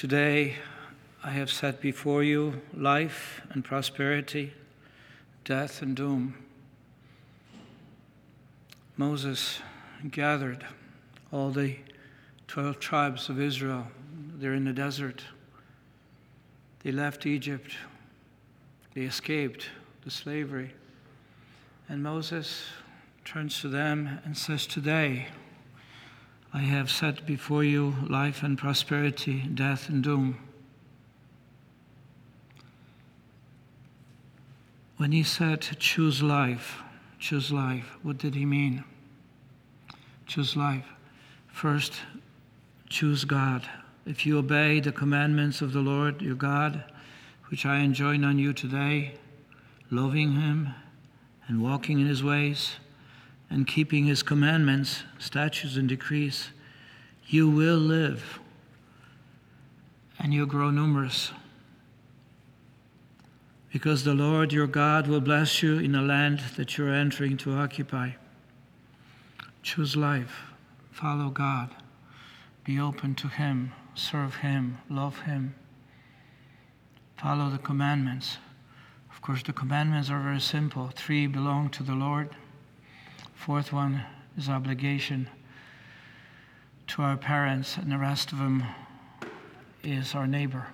Today I have set before you life and prosperity, death and doom. Moses gathered all the 12 tribes of Israel. They're in the desert. They left Egypt. They escaped the slavery. And Moses turns to them and says, Today I have set before you life and prosperity, death and doom. When he said, Choose life, choose life, what did he mean? Choose life. First, choose God. If you obey the commandments of the Lord your God, which I enjoin on you today, loving him and walking in his ways and keeping his commandments, statutes, and decrees, you will live and you'll grow numerous. Because the Lord your God will bless you in the land that you're entering to occupy. Choose life, follow God, be open to Him, serve Him, love Him, follow the commandments. Of course, the commandments are very simple. Three belong to the Lord, fourth one is obligation to our parents, and the rest of them is our neighbor.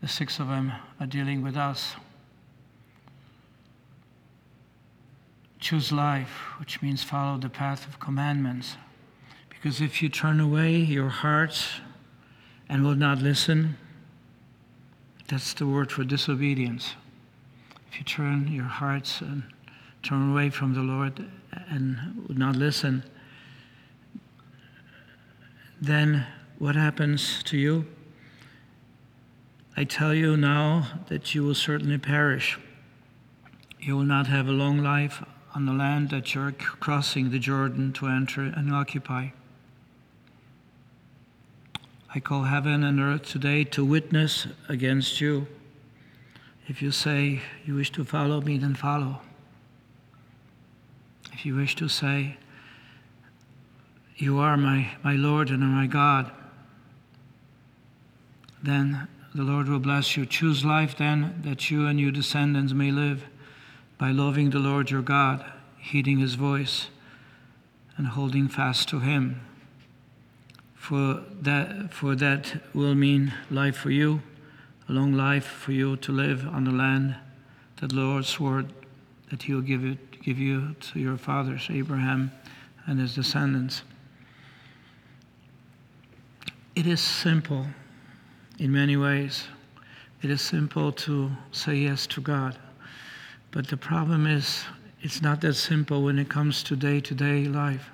The six of them are dealing with us. Choose life, which means follow the path of commandments. Because if you turn away your hearts and will not listen, that's the word for disobedience. If you turn your hearts and turn away from the Lord and would not listen, then what happens to you? I tell you now that you will certainly perish. You will not have a long life on the land that you're crossing the Jordan to enter and occupy. I call heaven and earth today to witness against you. If you say you wish to follow me, then follow. If you wish to say, you are my, my Lord and my God, then the Lord will bless you. Choose life then that you and your descendants may live by loving the Lord your God, heeding his voice, and holding fast to him. For that, for that will mean life for you, a long life for you to live on the land that the Lord swore that he will give, it, give you to your fathers, Abraham and his descendants. It is simple in many ways. It is simple to say yes to God. But the problem is, it's not that simple when it comes to day to day life.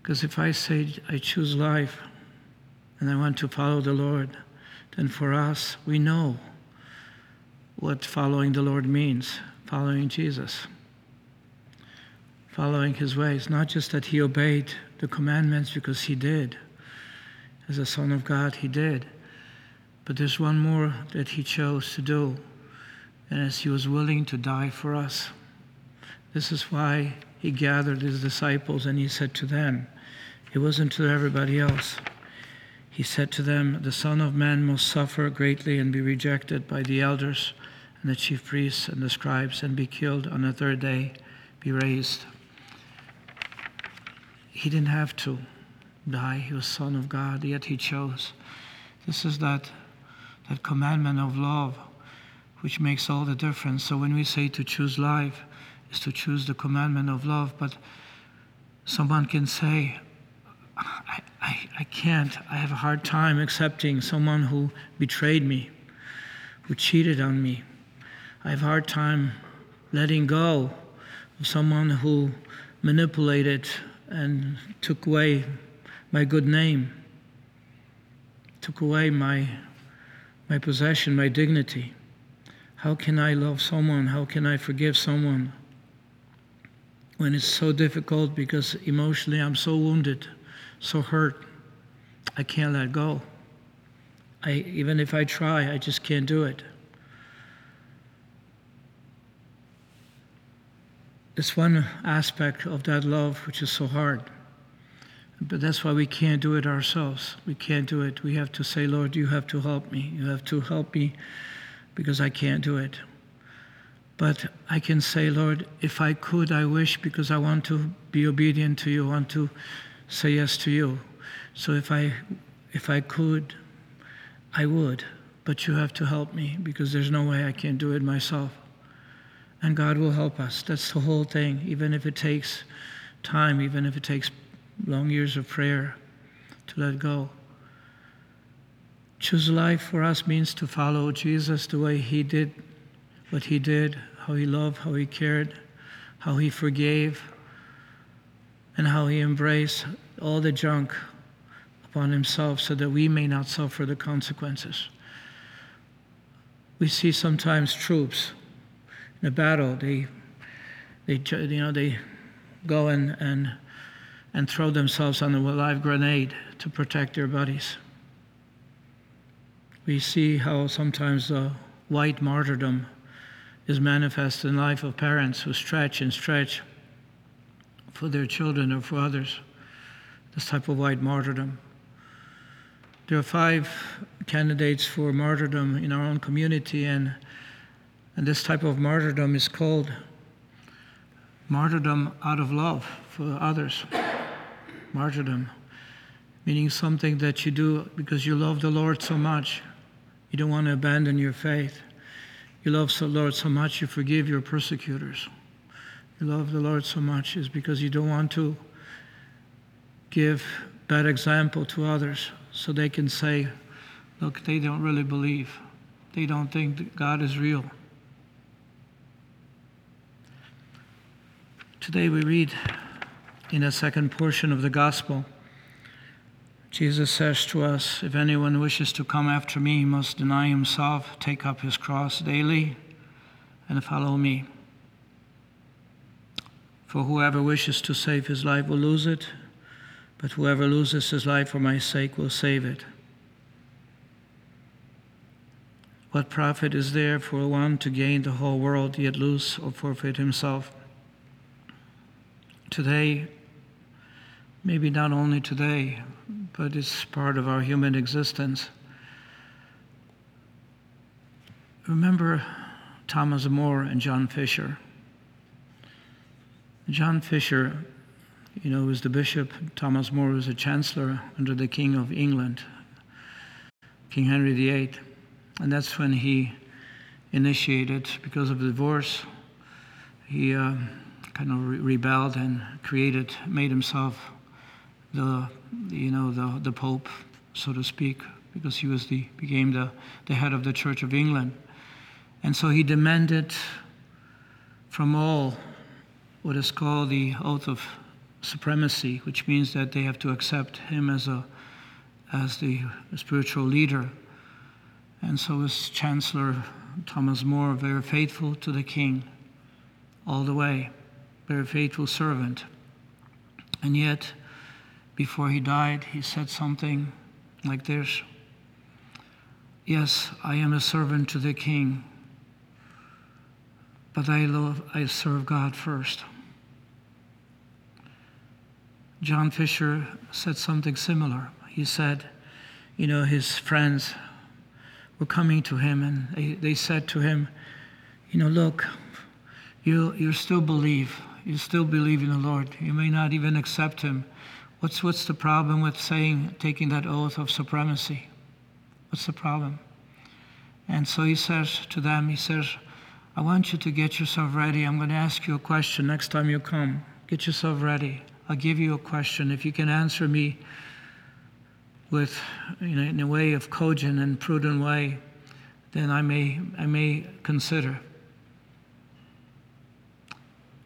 Because if I say I choose life and I want to follow the Lord, then for us, we know what following the Lord means following Jesus, following his ways. Not just that he obeyed the commandments because he did as a Son of God, he did. But there's one more that he chose to do, and as he was willing to die for us. This is why he gathered his disciples and he said to them, it wasn't to everybody else. He said to them, The Son of Man must suffer greatly and be rejected by the elders and the chief priests and the scribes and be killed on the third day, be raised. He didn't have to die. He was Son of God, yet he chose. This is that, that commandment of love which makes all the difference. So when we say to choose life, is to choose the commandment of love. But someone can say, I, I, I can't. I have a hard time accepting someone who betrayed me, who cheated on me. I have a hard time letting go of someone who manipulated and took away my good name, took away my, my possession, my dignity. How can I love someone? How can I forgive someone when it's so difficult because emotionally I'm so wounded, so hurt? I can't let go. I, even if I try, I just can't do it. It's one aspect of that love which is so hard. But that's why we can't do it ourselves. We can't do it. We have to say, Lord, you have to help me. You have to help me because I can't do it. But I can say, Lord, if I could, I wish because I want to be obedient to you, I want to say yes to you. So if I if I could, I would. But you have to help me because there's no way I can do it myself. And God will help us. That's the whole thing, even if it takes time, even if it takes long years of prayer to let go. Choose life for us means to follow Jesus the way he did what he did, how he loved, how he cared, how he forgave, and how he embraced all the junk upon himself so that we may not suffer the consequences. We see sometimes troops in a battle, they, they, you know, they go and, and, and throw themselves on a live grenade to protect their buddies. We see how sometimes the white martyrdom is manifest in the life of parents who stretch and stretch for their children or for others. This type of white martyrdom. There are five candidates for martyrdom in our own community, and, and this type of martyrdom is called martyrdom out of love for others. Martyrdom, meaning something that you do because you love the Lord so much, you don't want to abandon your faith. You love the Lord so much, you forgive your persecutors. You love the Lord so much is because you don't want to give bad example to others so they can say, look, they don't really believe. They don't think God is real. Today we read in a second portion of the gospel, Jesus says to us, If anyone wishes to come after me, he must deny himself, take up his cross daily, and follow me. For whoever wishes to save his life will lose it, but whoever loses his life for my sake will save it. What profit is there for one to gain the whole world, yet lose or forfeit himself? Today, maybe not only today, but it's part of our human existence. Remember Thomas More and John Fisher. John Fisher, you know, was the bishop. Thomas More was a chancellor under the King of England, King Henry VIII. And that's when he initiated, because of the divorce, he uh, kind of re- rebelled and created, made himself the, you know, the, the Pope, so to speak, because he was the, became the, the head of the Church of England. And so he demanded from all what is called the oath of supremacy, which means that they have to accept him as a as the spiritual leader. And so was Chancellor Thomas More very faithful to the king all the way, very faithful servant. And yet before he died, he said something like this Yes, I am a servant to the king, but I, love, I serve God first. John Fisher said something similar. He said, you know, his friends were coming to him and they, they said to him, you know, look, you, you still believe. You still believe in the Lord. You may not even accept him What's, what's the problem with saying, taking that oath of supremacy? What's the problem? And so he says to them, he says, I want you to get yourself ready. I'm going to ask you a question next time you come. Get yourself ready. I'll give you a question. If you can answer me with, in a way of cogent and prudent way, then I may, I may consider.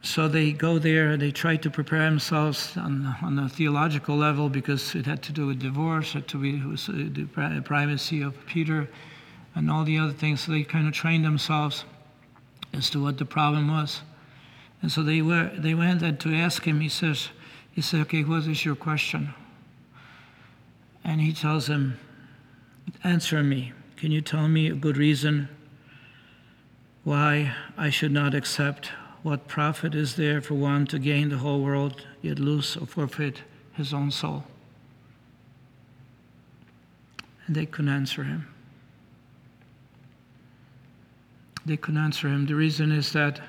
So they go there, they try to prepare themselves on, on a theological level because it had to do with divorce, had to be with uh, the uh, primacy of Peter and all the other things. So they kind of trained themselves as to what the problem was. And so they were they went and to ask him, he says, he said, Okay, what is your question? And he tells him, Answer me. Can you tell me a good reason why I should not accept what profit is there for one to gain the whole world, yet lose or forfeit his own soul? and they couldn't answer him. They couldn't answer him. The reason is that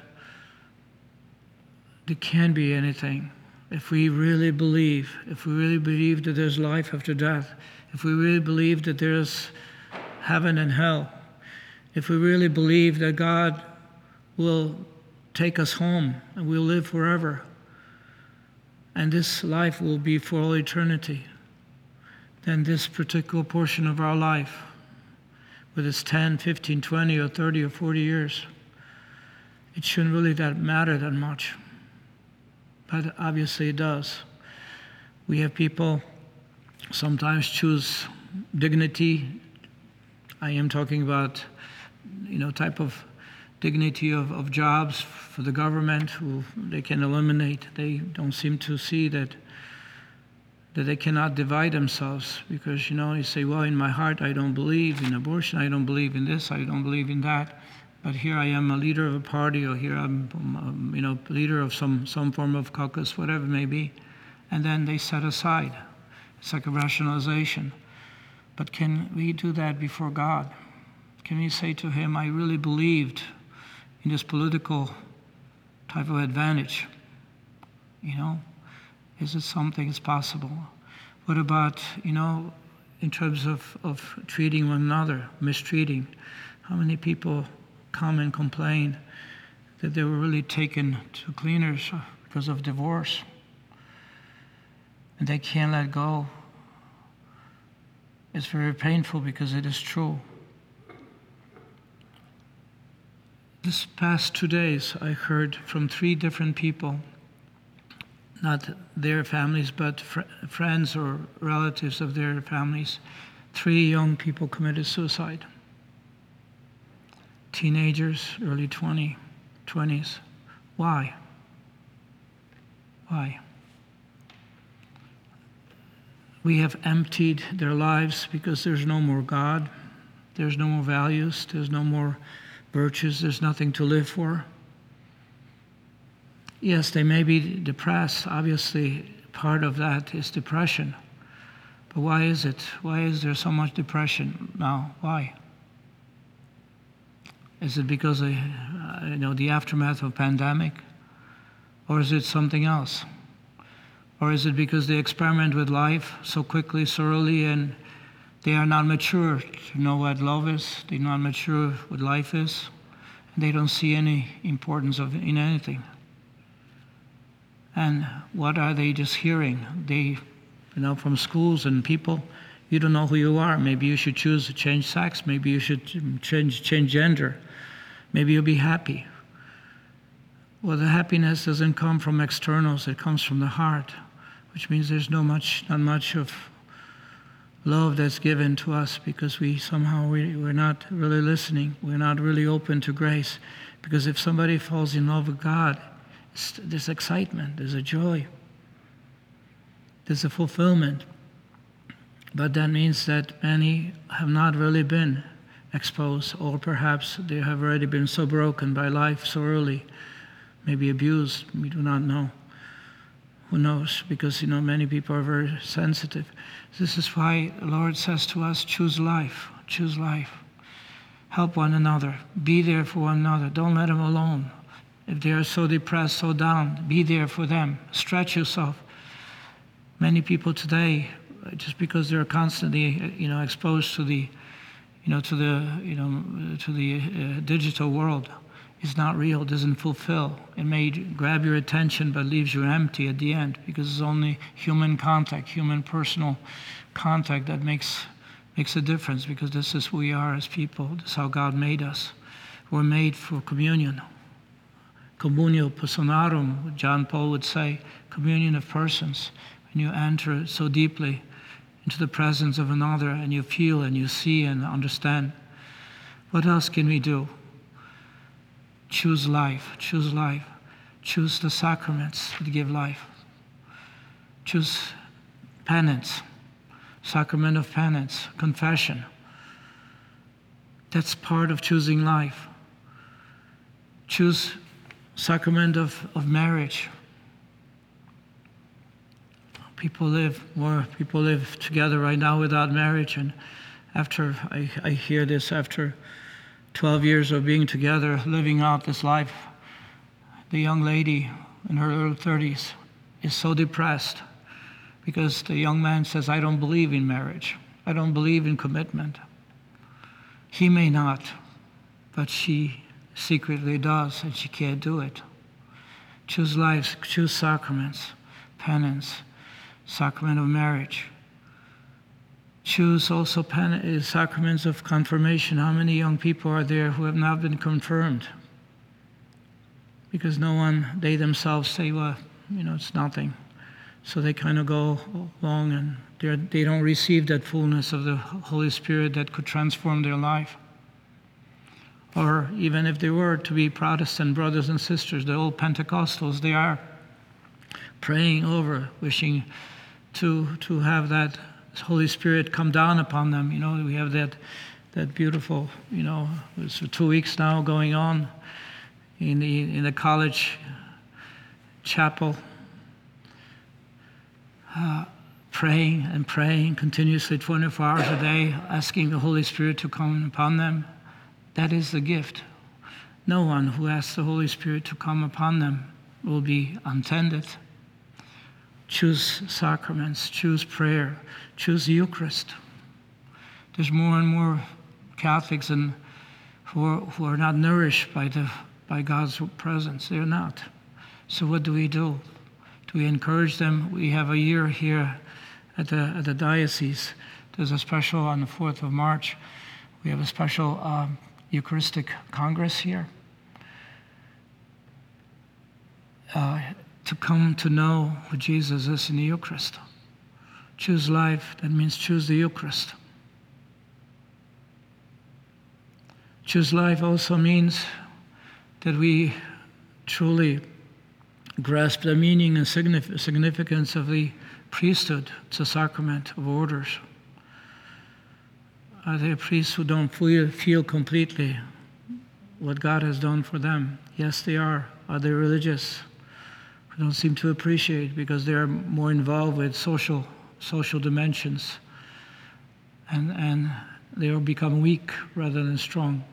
there can be anything. If we really believe, if we really believe that there's life after death, if we really believe that there's heaven and hell, if we really believe that God will take us home and we'll live forever, and this life will be for all eternity, then this particular portion of our life, whether it's 10, 15, 20, or 30 or 40 years, it shouldn't really that matter that much. But obviously it does. We have people sometimes choose dignity. I am talking about, you know, type of dignity of, of jobs for the government who they can eliminate. They don't seem to see that that they cannot divide themselves because you know you say, well, in my heart I don't believe in abortion, I don't believe in this, I don't believe in that, but here I am a leader of a party, or here I'm um, you know leader of some some form of caucus, whatever it may be, and then they set aside. It's like a rationalization. But can we do that before God? Can we say to Him, I really believed in this political type of advantage? You know, is it something that's possible? What about, you know, in terms of, of treating one another, mistreating? How many people come and complain that they were really taken to cleaners because of divorce? And they can't let go. It's very painful because it is true. This past two days, I heard from three different people not their families, but fr- friends or relatives of their families. Three young people committed suicide. Teenagers, early 20, 20s. Why? Why? We have emptied their lives because there's no more God, there's no more values, there's no more virtues, there's nothing to live for. Yes, they may be depressed. Obviously, part of that is depression. But why is it? Why is there so much depression now? Why? Is it because of uh, you know the aftermath of pandemic, or is it something else? Or is it because they experiment with life so quickly, so early, and they are not mature to know what love is? They're not mature what life is, they don't see any importance of in anything. And what are they just hearing? They, you know, from schools and people, you don't know who you are. Maybe you should choose to change sex. Maybe you should change, change gender. Maybe you'll be happy. Well, the happiness doesn't come from externals, it comes from the heart, which means there's no much, not much of love that's given to us because we somehow we, we're not really listening. We're not really open to grace. Because if somebody falls in love with God, there's excitement, there's a joy, there's a fulfillment. But that means that many have not really been exposed, or perhaps they have already been so broken by life so early, maybe abused, we do not know. Who knows? Because you know many people are very sensitive. This is why the Lord says to us, choose life, choose life. Help one another. Be there for one another. Don't let them alone. If they are so depressed, so down, be there for them. Stretch yourself. Many people today, just because they're constantly, you know, exposed to the, you know, to the, you know, to the uh, digital world, is not real, doesn't fulfill. It may grab your attention, but leaves you empty at the end because it's only human contact, human personal contact that makes makes a difference. Because this is who we are as people. This is how God made us. We're made for communion communio personarum, John Paul would say, communion of persons. When you enter so deeply into the presence of another and you feel and you see and understand, what else can we do? Choose life, choose life, choose the sacraments that give life, choose penance, sacrament of penance, confession. That's part of choosing life. Choose sacrament of, of marriage. People live more people live together right now without marriage and after I, I hear this, after 12 years of being together, living out this life, the young lady in her early 30s is so depressed because the young man says, I don't believe in marriage. I don't believe in commitment. He may not, but she secretly does, and she can't do it. Choose life, choose sacraments, penance, sacrament of marriage. Choose also uh, sacraments of confirmation. How many young people are there who have not been confirmed? Because no one, they themselves say, well, you know, it's nothing. So they kind of go along and they don't receive that fullness of the Holy Spirit that could transform their life. Or even if they were to be Protestant brothers and sisters, the old Pentecostals, they are praying over, wishing to, to have that Holy Spirit come down upon them. You know, we have that, that beautiful, you know, it's for two weeks now going on in the, in the college chapel. Uh, praying and praying continuously 24 hours a day, asking the Holy Spirit to come upon them. That is the gift. No one who asks the Holy Spirit to come upon them will be untended. Choose sacraments, choose prayer, choose the Eucharist. There's more and more Catholics and who are, who are not nourished by, the, by God's presence. They're not. So, what do we do? Do we encourage them? We have a year here at the, at the diocese. There's a special on the 4th of March. We have a special um, Eucharistic Congress here. Uh, come to know who Jesus is in the Eucharist. Choose life, that means choose the Eucharist. Choose life also means that we truly grasp the meaning and significance of the priesthood. It's a sacrament of orders. Are there priests who don't feel, feel completely what God has done for them? Yes, they are. Are they religious? Who don't seem to appreciate because they're more involved with social social dimensions, and and they will become weak rather than strong.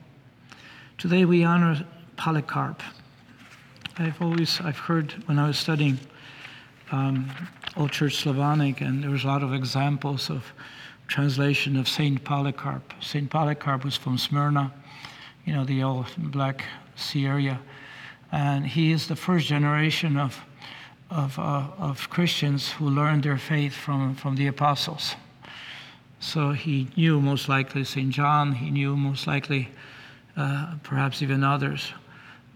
Today we honor Polycarp. I've always I've heard when I was studying um, Old Church Slavonic, and there was a lot of examples of translation of Saint Polycarp. Saint Polycarp was from Smyrna, you know, the old Black Sea area, and he is the first generation of of, uh, of Christians who learned their faith from, from the apostles. So he knew most likely St. John, he knew most likely uh, perhaps even others.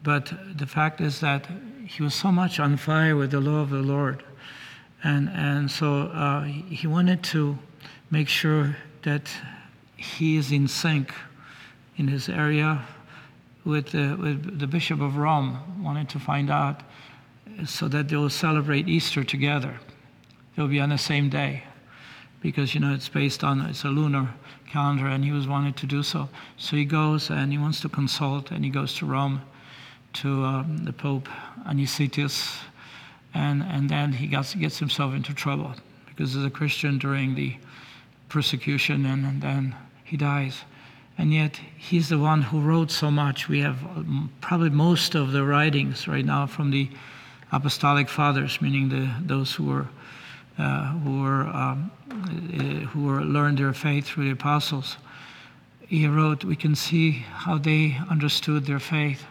But the fact is that he was so much on fire with the law of the Lord. And, and so uh, he wanted to make sure that he is in sync in his area with the, with the Bishop of Rome, wanted to find out so that they'll celebrate Easter together. They'll be on the same day because, you know, it's based on, it's a lunar calendar and he was wanting to do so. So he goes and he wants to consult and he goes to Rome to um, the Pope Anicetus and, and then he gets, gets himself into trouble because as a Christian during the persecution and, and then he dies. And yet, he's the one who wrote so much. We have um, probably most of the writings right now from the apostolic fathers, meaning the, those who were, uh, who, were, um, uh, who were learned their faith through the apostles. He wrote, we can see how they understood their faith.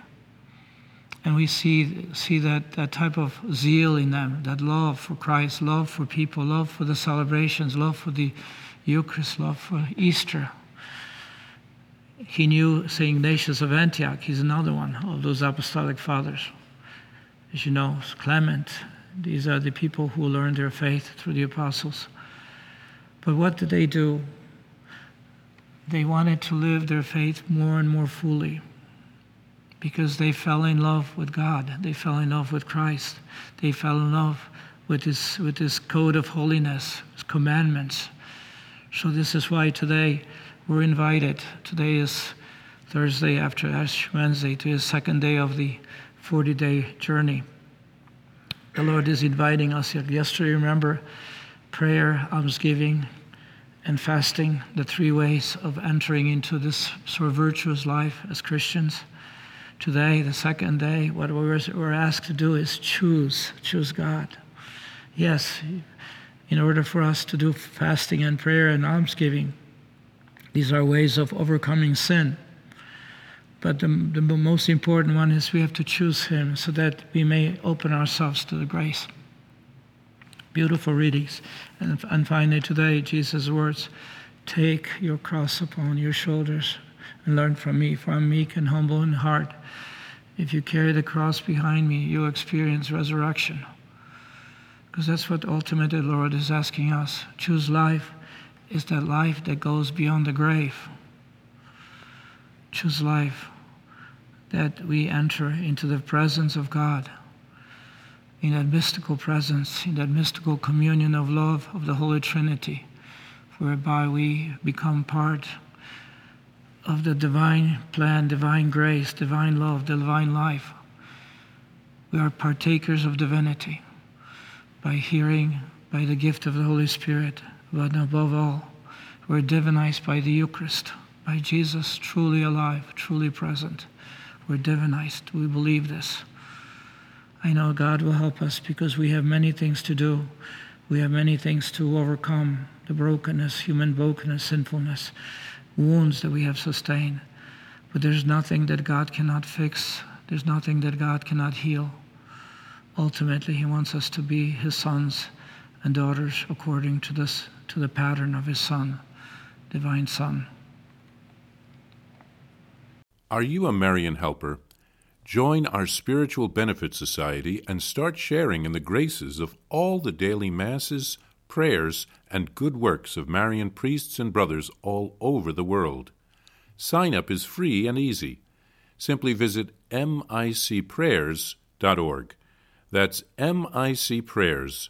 And we see, see that, that type of zeal in them, that love for Christ, love for people, love for the celebrations, love for the Eucharist, love for Easter. He knew St. Ignatius of Antioch, he's another one of those apostolic fathers as you know, Clement. These are the people who learned their faith through the apostles. But what did they do? They wanted to live their faith more and more fully because they fell in love with God. They fell in love with Christ. They fell in love with his, with his code of holiness, his commandments. So, this is why today we're invited. Today is Thursday after Ash Wednesday to the second day of the 40 day journey. The Lord is inviting us. here. Yesterday, remember, prayer, almsgiving, and fasting, the three ways of entering into this sort of virtuous life as Christians. Today, the second day, what we're asked to do is choose, choose God. Yes, in order for us to do fasting and prayer and almsgiving, these are ways of overcoming sin. But the, the most important one is we have to choose Him so that we may open ourselves to the grace. Beautiful readings. And, and finally, today, Jesus' words Take your cross upon your shoulders and learn from me, for I'm meek and humble in heart. If you carry the cross behind me, you'll experience resurrection. Because that's what ultimately the Lord is asking us. Choose life is that life that goes beyond the grave. Choose life that we enter into the presence of God, in that mystical presence, in that mystical communion of love of the Holy Trinity, whereby we become part of the divine plan, divine grace, divine love, divine life. We are partakers of divinity by hearing, by the gift of the Holy Spirit, but above all, we're divinized by the Eucharist, by Jesus truly alive, truly present. We're divinized. We believe this. I know God will help us because we have many things to do. We have many things to overcome the brokenness, human brokenness, sinfulness, wounds that we have sustained. But there's nothing that God cannot fix, there's nothing that God cannot heal. Ultimately, He wants us to be His sons and daughters according to, this, to the pattern of His Son, Divine Son. Are you a Marian helper? Join our Spiritual Benefit Society and start sharing in the graces of all the daily masses, prayers, and good works of Marian priests and brothers all over the world. Sign up is free and easy. Simply visit micprayers.org. That's micprayers.org.